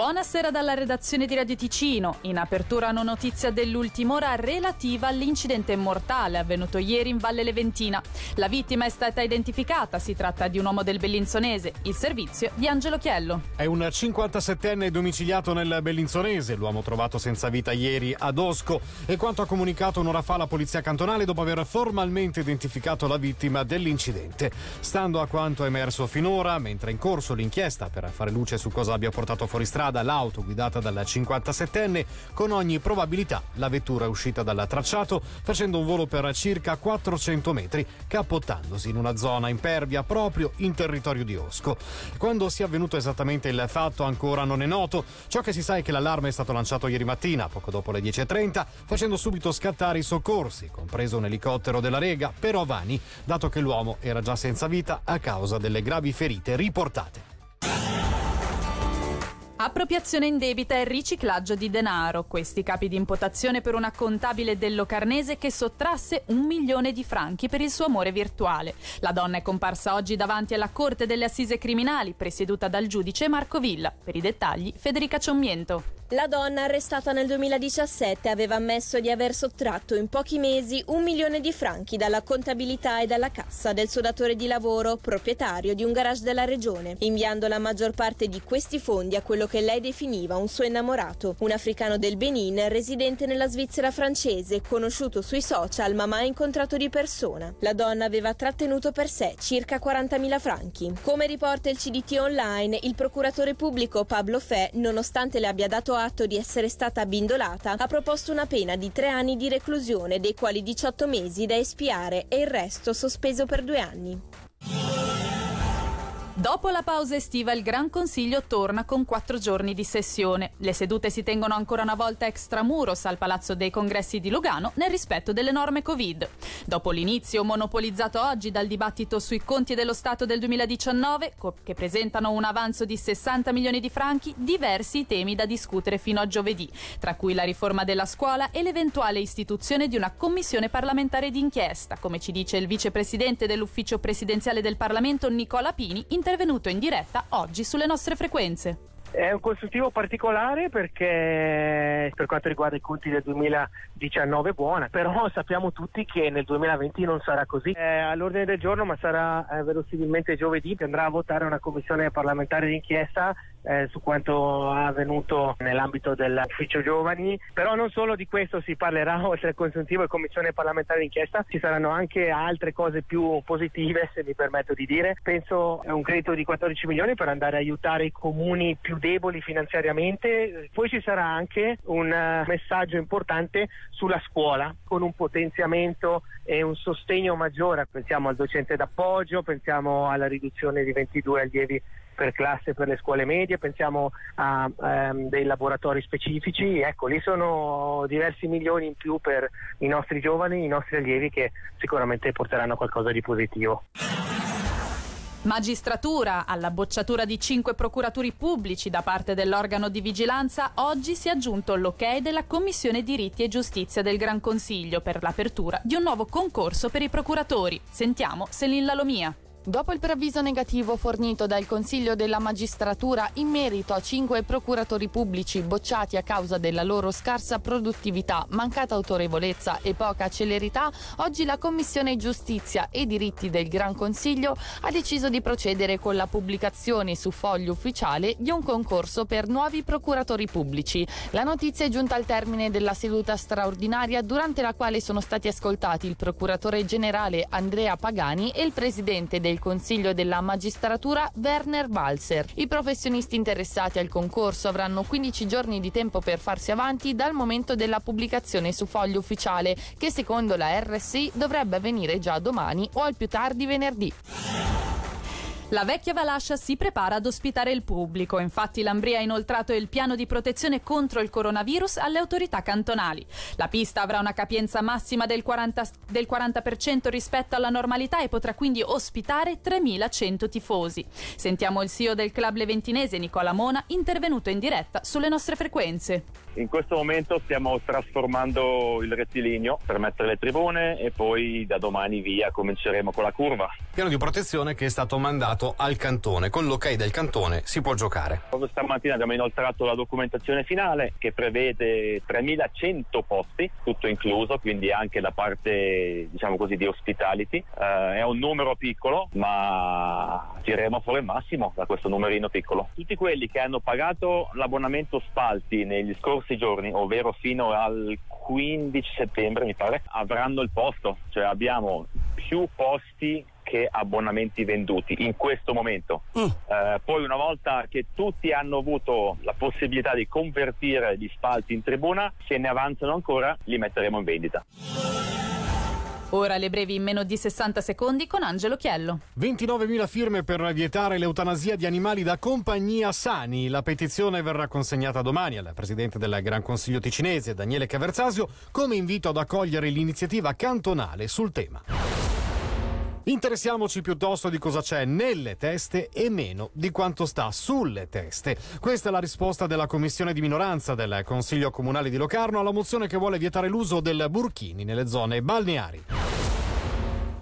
Buonasera dalla redazione di Radio Ticino. In apertura hanno notizia dell'ultima ora relativa all'incidente mortale avvenuto ieri in Valle Leventina. La vittima è stata identificata, si tratta di un uomo del Bellinzonese, il servizio di Angelo Chiello. È un 57enne domiciliato nel Bellinzonese, l'uomo trovato senza vita ieri ad Osco e quanto ha comunicato un'ora fa la polizia cantonale dopo aver formalmente identificato la vittima dell'incidente. Stando a quanto emerso finora, mentre è in corso l'inchiesta per fare luce su cosa abbia portato fuori strada strada l'auto guidata dal 57enne, con ogni probabilità la vettura è uscita dal tracciato facendo un volo per circa 400 metri, cappottandosi in una zona impervia proprio in territorio di Osco. Quando sia avvenuto esattamente il fatto ancora non è noto, ciò che si sa è che l'allarme è stato lanciato ieri mattina, poco dopo le 10.30, facendo subito scattare i soccorsi, compreso un elicottero della Rega, però vani, dato che l'uomo era già senza vita a causa delle gravi ferite riportate. Appropriazione indebita e riciclaggio di denaro. Questi capi di imputazione per una contabile dellocarnese che sottrasse un milione di franchi per il suo amore virtuale. La donna è comparsa oggi davanti alla Corte delle Assise Criminali, presieduta dal giudice Marco Villa. Per i dettagli, Federica Ciommiento. La donna arrestata nel 2017 aveva ammesso di aver sottratto in pochi mesi un milione di franchi dalla contabilità e dalla cassa del suo datore di lavoro, proprietario di un garage della regione, inviando la maggior parte di questi fondi a quello che lei definiva un suo innamorato, un africano del Benin residente nella Svizzera francese, conosciuto sui social ma mai incontrato di persona. La donna aveva trattenuto per sé circa 40.000 franchi. Come riporta il CDT online, il procuratore pubblico Pablo Fe, nonostante le abbia dato atto di essere stata abbindolata, ha proposto una pena di tre anni di reclusione, dei quali 18 mesi da espiare e il resto sospeso per due anni. Dopo la pausa estiva il Gran Consiglio torna con quattro giorni di sessione. Le sedute si tengono ancora una volta extramuros al Palazzo dei Congressi di Lugano nel rispetto delle norme Covid. Dopo l'inizio monopolizzato oggi dal dibattito sui conti dello Stato del 2019, che presentano un avanzo di 60 milioni di franchi, diversi temi da discutere fino a giovedì, tra cui la riforma della scuola e l'eventuale istituzione di una commissione parlamentare d'inchiesta, come ci dice il vicepresidente dell'ufficio presidenziale del Parlamento Nicola Pini, intervenuto in diretta oggi sulle nostre frequenze. È un consultivo particolare perché per quanto riguarda i conti del 2019 è buona, però sappiamo tutti che nel 2020 non sarà così. È all'ordine del giorno ma sarà eh, verosimilmente giovedì che andrà a votare una commissione parlamentare d'inchiesta eh, su quanto avvenuto nell'ambito dell'ufficio giovani, però non solo di questo si parlerà oltre al consuntivo e commissione parlamentare d'inchiesta, ci saranno anche altre cose più positive se mi permetto di dire, penso a un credito di 14 milioni per andare a aiutare i comuni più deboli finanziariamente, poi ci sarà anche un uh, messaggio importante sulla scuola con un potenziamento e un sostegno maggiore, pensiamo al docente d'appoggio, pensiamo alla riduzione di 22 allievi per classe per le scuole medie, pensiamo a um, dei laboratori specifici, ecco lì sono diversi milioni in più per i nostri giovani, i nostri allievi che sicuramente porteranno qualcosa di positivo. Magistratura, alla bocciatura di cinque procuraturi pubblici da parte dell'organo di vigilanza, oggi si è aggiunto l'ok della Commissione Diritti e Giustizia del Gran Consiglio per l'apertura di un nuovo concorso per i procuratori. Sentiamo Selin Lalomia. Dopo il preavviso negativo fornito dal Consiglio della Magistratura in merito a cinque procuratori pubblici bocciati a causa della loro scarsa produttività, mancata autorevolezza e poca celerità, oggi la Commissione Giustizia e Diritti del Gran Consiglio ha deciso di procedere con la pubblicazione su foglio ufficiale di un concorso per nuovi procuratori pubblici. La notizia è giunta al termine della seduta straordinaria durante la quale sono stati ascoltati il procuratore generale Andrea Pagani e il presidente del del Consiglio della Magistratura Werner Balser. I professionisti interessati al concorso avranno 15 giorni di tempo per farsi avanti dal momento della pubblicazione su foglio ufficiale, che secondo la RSI dovrebbe avvenire già domani o al più tardi venerdì. La vecchia Valascia si prepara ad ospitare il pubblico, infatti l'Ambria ha inoltrato il piano di protezione contro il coronavirus alle autorità cantonali. La pista avrà una capienza massima del 40%, del 40% rispetto alla normalità e potrà quindi ospitare 3.100 tifosi. Sentiamo il CEO del club leventinese Nicola Mona intervenuto in diretta sulle nostre frequenze. In questo momento stiamo trasformando il rettilineo per mettere le tribune e poi da domani via cominceremo con la curva. Piano di protezione che è stato mandato al cantone. Con l'ok del cantone si può giocare. Stamattina abbiamo inoltrato la documentazione finale che prevede 3100 posti, tutto incluso, quindi anche la parte diciamo così di hospitality. Uh, è un numero piccolo, ma tireremo fuori il massimo da questo numerino piccolo. Tutti quelli che hanno pagato l'abbonamento Spalti negli scorsi giorni, ovvero fino al 15 settembre mi pare, avranno il posto, cioè abbiamo più posti che abbonamenti venduti in questo momento. Mm. Eh, poi una volta che tutti hanno avuto la possibilità di convertire gli spalti in tribuna, se ne avanzano ancora li metteremo in vendita. Ora le brevi in meno di 60 secondi con Angelo Chiello. 29.000 firme per vietare l'eutanasia di animali da compagnia sani. La petizione verrà consegnata domani al Presidente del Gran Consiglio ticinese, Daniele Caverzasio, come invito ad accogliere l'iniziativa cantonale sul tema. Interessiamoci piuttosto di cosa c'è nelle teste e meno di quanto sta sulle teste. Questa è la risposta della commissione di minoranza del Consiglio Comunale di Locarno alla mozione che vuole vietare l'uso del burkini nelle zone balneari.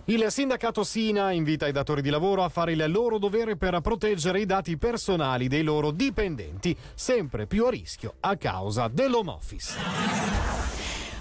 Il sindacato Sina invita i datori di lavoro a fare il loro dovere per proteggere i dati personali dei loro dipendenti, sempre più a rischio a causa dell'home office.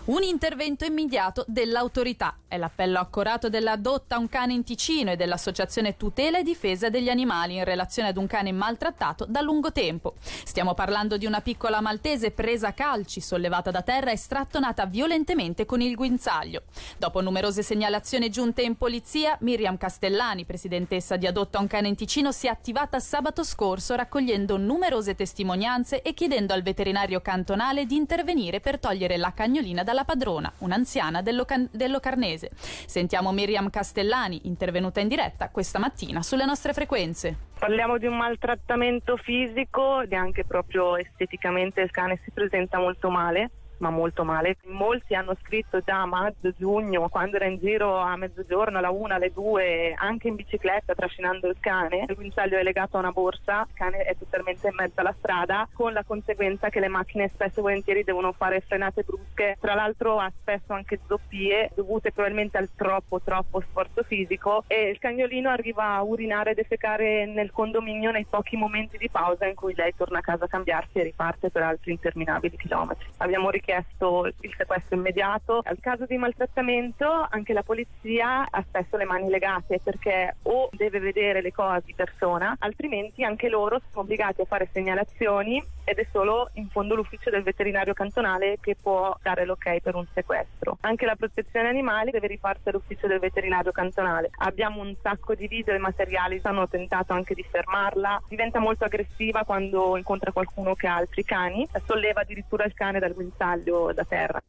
Un intervento immediato dell'autorità è l'appello accorato della Dotta un cane in Ticino e dell'Associazione Tutela e Difesa degli Animali in relazione ad un cane maltrattato da lungo tempo. Stiamo parlando di una piccola maltese presa a calci, sollevata da terra e strattonata violentemente con il guinzaglio. Dopo numerose segnalazioni giunte in polizia, Miriam Castellani, presidentessa di Adotta un cane in Ticino, si è attivata sabato scorso raccogliendo numerose testimonianze e chiedendo al veterinario cantonale di intervenire per togliere la cagnolina dalla dalla padrona, un'anziana dell'Ocarnese. Sentiamo Miriam Castellani, intervenuta in diretta questa mattina sulle nostre frequenze. Parliamo di un maltrattamento fisico e anche proprio esteticamente il cane si presenta molto male ma molto male. Molti hanno scritto già a maggio, giugno, quando era in giro a mezzogiorno, alla una, alle due, anche in bicicletta trascinando il cane. Il guinzaglio è legato a una borsa, il cane è totalmente in mezzo alla strada, con la conseguenza che le macchine spesso e volentieri devono fare frenate brusche. Tra l'altro ha spesso anche zoppie dovute probabilmente al troppo, troppo sforzo fisico e il cagnolino arriva a urinare e defecare nel condominio nei pochi momenti di pausa in cui lei torna a casa a cambiarsi e riparte per altri interminabili chilometri. Abbiamo richiesto chiesto il sequestro immediato. Al caso di maltrattamento anche la polizia ha spesso le mani legate perché o deve vedere le cose di persona, altrimenti anche loro sono obbligati a fare segnalazioni ed è solo in fondo l'ufficio del veterinario cantonale che può dare l'ok per un sequestro. Anche la protezione animali deve ripartire all'ufficio del veterinario cantonale. Abbiamo un sacco di video e materiali, hanno tentato anche di fermarla, diventa molto aggressiva quando incontra qualcuno che ha altri cani, solleva addirittura il cane dal guinzaglio da terra.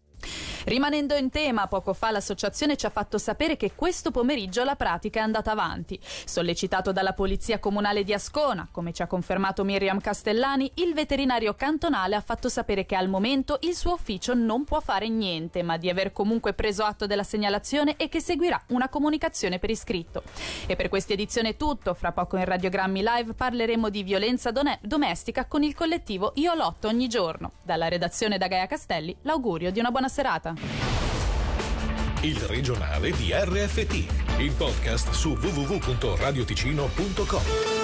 Rimanendo in tema, poco fa l'associazione ci ha fatto sapere che questo pomeriggio la pratica è andata avanti. Sollecitato dalla Polizia Comunale di Ascona, come ci ha confermato Miriam Castellani, il veterinario cantonale ha fatto sapere che al momento il suo ufficio non può fare niente, ma di aver comunque preso atto della segnalazione e che seguirà una comunicazione per iscritto. E per questa edizione è tutto. Fra poco in Radiogrammi Live parleremo di violenza domestica con il collettivo Io Lotto ogni giorno. Dalla redazione da Gaia Castelli, l'augurio di una buona serata. Il regionale di RFT, il podcast su www.radioticino.com.